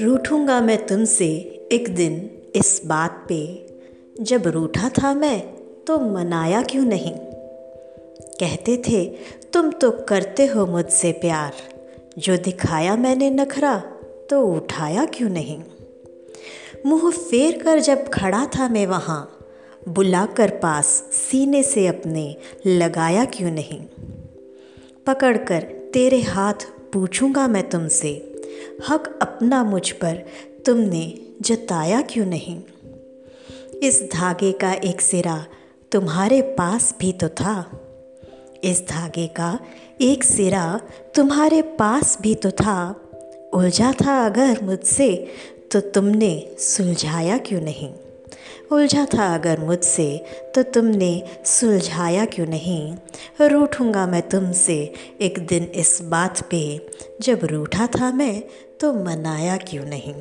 रूठूँगा मैं तुमसे एक दिन इस बात पे। जब रूठा था मैं तो मनाया क्यों नहीं? कहते थे, तुम तो करते हो मुझसे प्यार। जो दिखाया मैंने नखरा तो उठाया क्यों नहीं? मुँह फेर कर जब खड़ा था मैं वहाँ, बुलाकर पास सीने से अपने लगाया क्यों नहीं? पकड़कर तेरे हाथ पूछूँगा मैं तुमसे। हक अपना मुझ पर, तुमने जताया क्यों नहीं? इस धागे का एक सिरा तुम्हारे पास भी तो था। इस धागे का एक सिरा तुम्हारे पास भी तो था। उलझा था अगर मुझसे तो तुमने सुलझाया क्यों नहीं? उलझा था अगर मुझसे तो तुमने सुलझाया क्यों नहीं? रूठूँगा मैं तुमसे एक दिन इस बात पे। जब रूठा था मैं तो मनाया क्यों नहीं?